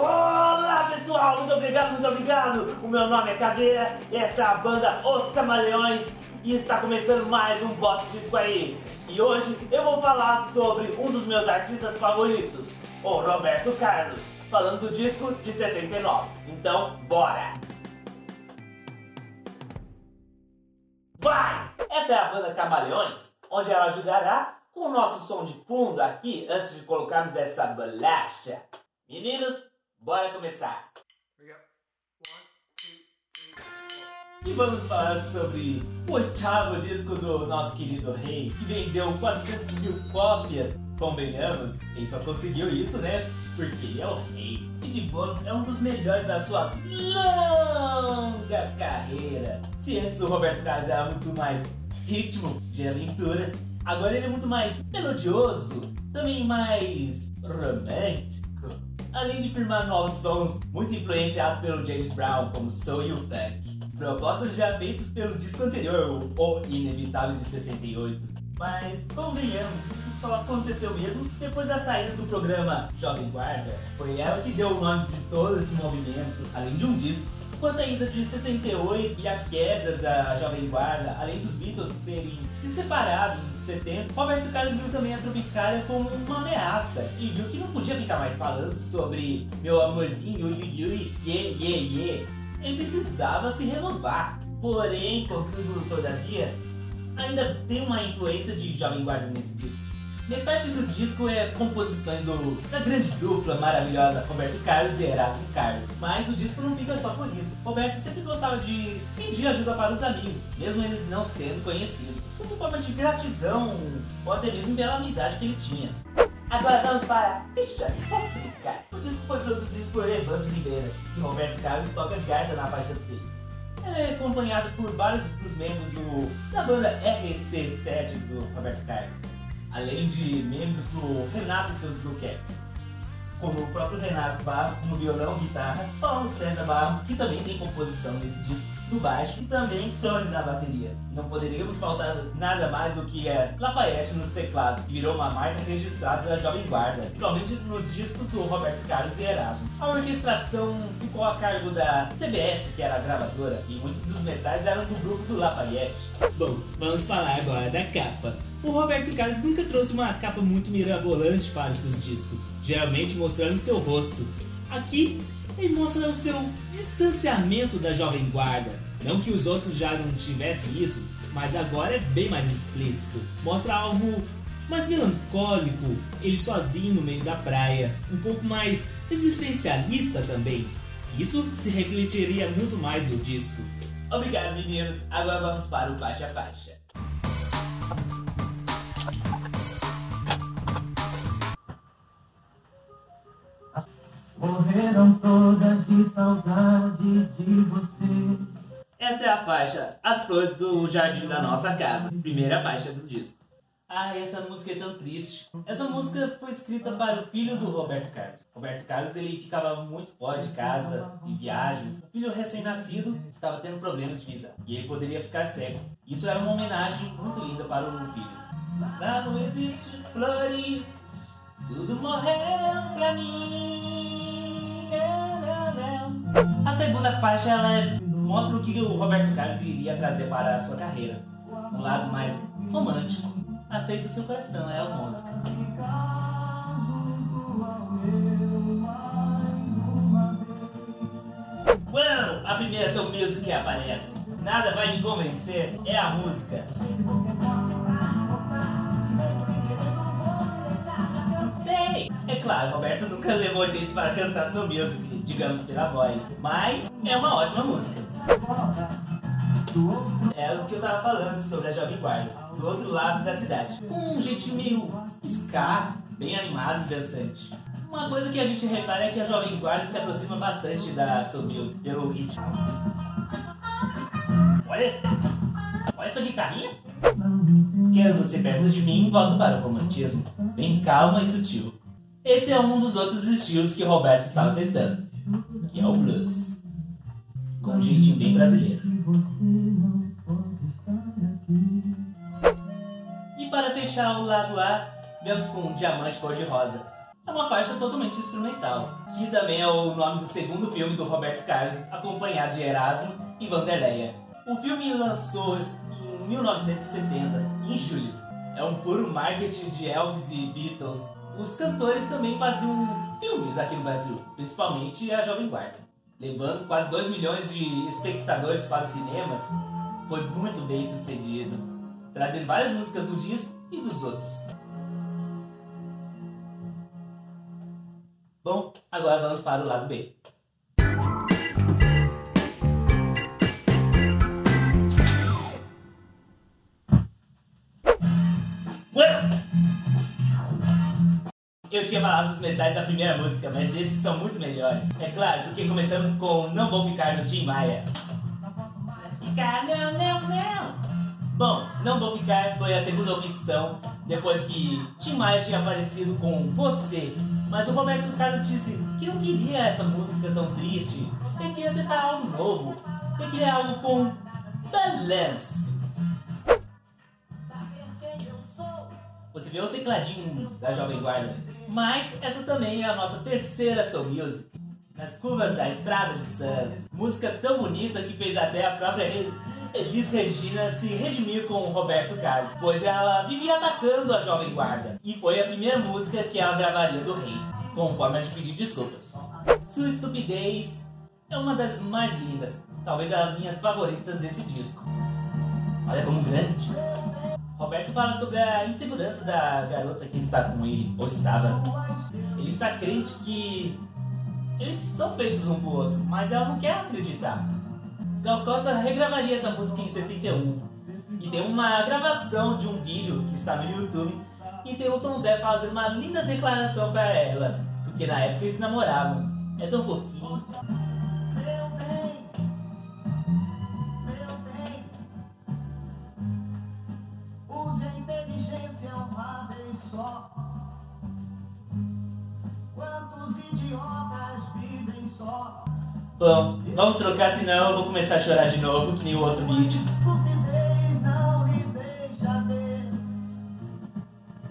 Olá pessoal, muito obrigado, muito obrigado. O meu nome é Caveira e essa é a banda Os Camaleões e está começando mais um Bot Disco aí. E hoje eu vou falar sobre um dos meus artistas favoritos, o Roberto Carlos, falando do disco de 69. Então, bora! Vai! Essa é a banda Camaleões, onde ela ajudará com o nosso som de fundo aqui antes de colocarmos essa bolacha. Meninos, bora começar! E vamos falar sobre o oitavo disco do nosso querido rei, que vendeu 400 mil cópias. Convenhamos, ele só conseguiu isso, né? Porque ele é o rei. E de bônus é um dos melhores da sua longa carreira. Se antes o Roberto Carlos era muito mais ritmo de aventura, agora ele é muito mais melodioso, também mais romântico. Além de firmar novos sons muito influenciados pelo James Brown, como Soul o Funk. Propostas já feitas pelo disco anterior, o Inevitável de 68. Mas, convenhamos, isso só aconteceu mesmo depois da saída do programa Jovem Guarda. Foi ela que deu o nome de todo esse movimento, além de um disco. Com a saída de 68 e a queda da Jovem Guarda, além dos Beatles terem se separado 70, Roberto Carlos viu também a Tropicália como uma ameaça e viu que não podia ficar mais falando sobre meu amorzinho, yui, yui, ye, ye, ye. Ele precisava se renovar. Porém, contudo, todavia, ainda tem uma influência de Jovem Guarda nesse disco. Metade do disco é composições do, da grande dupla maravilhosa Roberto Carlos e Erasmo Carlos. Mas o disco não fica só por isso. Roberto sempre gostava de pedir ajuda para os amigos, mesmo eles não sendo conhecidos, como forma de gratidão ou até mesmo pela amizade que ele tinha. Agora vamos para Técnica. O disco foi produzido por Evandro Ribeira e Roberto Carlos toca gaita na faixa 6. Ele é acompanhado por vários membros do, da banda RC7 do Roberto Carlos, além de membros do Renato e seus Blue Cats, como o próprio Renato Barros no violão e guitarra, Paulo César Barros, que também tem composição nesse disco, no baixo e também Tony na bateria. Não poderíamos faltar nada mais do que a Lafayette nos teclados, que virou uma marca registrada da Jovem Guarda, principalmente nos discos do Roberto Carlos e Erasmo. A orquestração ficou a cargo da CBS, que era a gravadora, e muitos dos metais eram do grupo do Lafayette. Bom, vamos falar agora da capa. O Roberto Carlos nunca trouxe uma capa muito mirabolante para seus discos, geralmente mostrando seu rosto. Aqui ele mostra o seu distanciamento da Jovem Guarda. Não que os outros já não tivessem isso, mas agora é bem mais explícito. Mostra algo mais melancólico, ele sozinho no meio da praia, um pouco mais existencialista também. Isso se refletiria muito mais no disco. Obrigado, meninos. Agora vamos para o faixa faixa. Morreram todas de saudade de você. Essa é a faixa As Flores do Jardim da Nossa Casa, primeira faixa do disco. Ah, essa música é tão triste. Essa música foi escrita para o filho do Roberto Carlos. Roberto Carlos ele ficava muito fora de casa, em viagens. O filho recém-nascido estava tendo problemas de visão e ele poderia ficar cego. Isso era uma homenagem muito linda para o filho. Lá não existe flores, tudo morreu pra mim. A segunda faixa ela é, mostra o que o Roberto Carlos iria trazer para a sua carreira. Um lado mais romântico. Aceita o seu coração, é a música. Uau! A primeira Soul Music aparece. Nada vai me convencer, é a música. É claro, Roberto nunca levou jeito para cantar Soul Music, digamos pela voz. Mas é uma ótima música. É o que eu tava falando sobre a Jovem Guarda, do outro lado da cidade. Com um jeitinho meio ska, bem animado e dançante. Uma coisa que a gente repara é que a Jovem Guarda se aproxima bastante da Soul Music pelo ritmo. Olha! Olha essa guitarrinha! Quero você perto de mim e volto para o romantismo, bem calma e sutil. Esse é um dos outros estilos que Roberto estava testando, que é o blues, com um jeitinho bem brasileiro. E para fechar o lado A, vemos com um diamante cor-de-rosa. é uma faixa totalmente instrumental, que também é o nome do segundo filme do Roberto Carlos, acompanhado de Erasmo e Vanderleia. O filme lançou em 1970, em julho. É um puro marketing de Elvis e Beatles. Os cantores também faziam filmes aqui no Brasil, principalmente a Jovem Guarda. Levando quase 2 milhões de espectadores para os cinemas, foi muito bem sucedido, trazendo várias músicas do disco e dos outros. Bom, agora vamos para o lado B. Eu tinha falado dos metais da primeira música, mas esses são muito melhores. É claro, porque começamos com Não Vou Ficar no Tim Maia. Ficar, não, não, não. Bom, Não Vou Ficar foi a segunda opção, depois que Tim Maia tinha aparecido com Você. Mas o Roberto Carlos disse que não queria essa música tão triste. Ele queria testar algo novo. Ele queria algo com balance. Você vê o tecladinho da Jovem Guarda. Mas essa também é a nossa terceira Soul Music. Nas curvas da Estrada de Santos. Música tão bonita que fez até a própria Elis Regina se redimir com o Roberto Carlos, pois ela vivia atacando a Jovem Guarda. E foi a primeira música que ela gravaria do rei, com forma de pedir desculpas. Sua estupidez é uma das mais lindas, talvez as minhas favoritas desse disco. Olha como grande. Roberto fala sobre a insegurança da garota que está com ele, ou estava. Ele está crente que eles são feitos um pro outro, mas ela não quer acreditar. Gal Costa regravaria essa música em 71. E tem uma gravação de um vídeo que está no YouTube e tem o Tom Zé fazendo uma linda declaração para ela, porque na época eles namoravam. É tão fofinho. Bom, vamos trocar, senão eu vou começar a chorar de novo, que nem o outro vídeo. Estupidez não lhe deixa ver.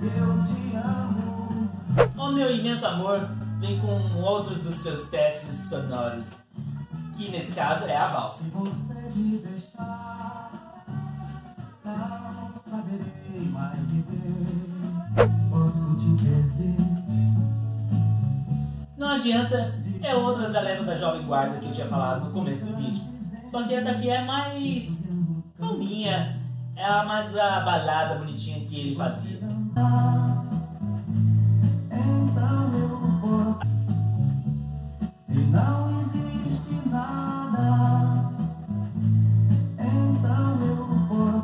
Eu te amo. O meu imenso amor vem com outros dos seus testes sonoros, que nesse caso é a valsa. Não adianta, é outra da leva da Jovem Guarda que eu tinha falado no começo do vídeo. Só que essa aqui é mais calminha, é a mais a balada bonitinha que ele fazia.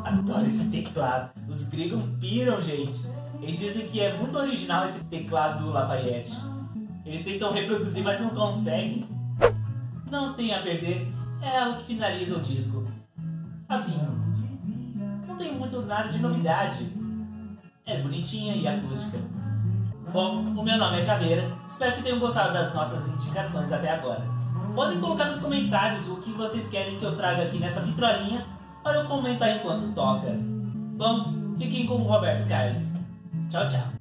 Adoro esse teclado. Os gregos piram, gente. Eles dizem que é muito original esse teclado do Lafayette. Eles tentam reproduzir, mas não conseguem. Não tem a perder, é o que finaliza o disco. Assim, não tem muito nada de novidade. É bonitinha e acústica. Bom, o meu nome é Caveira. Espero que tenham gostado das nossas indicações até agora. Podem colocar nos comentários o que vocês querem que eu traga aqui nessa vitrolinha para eu comentar enquanto toca. Bom, fiquem com o Roberto Carlos. Tchau, tchau.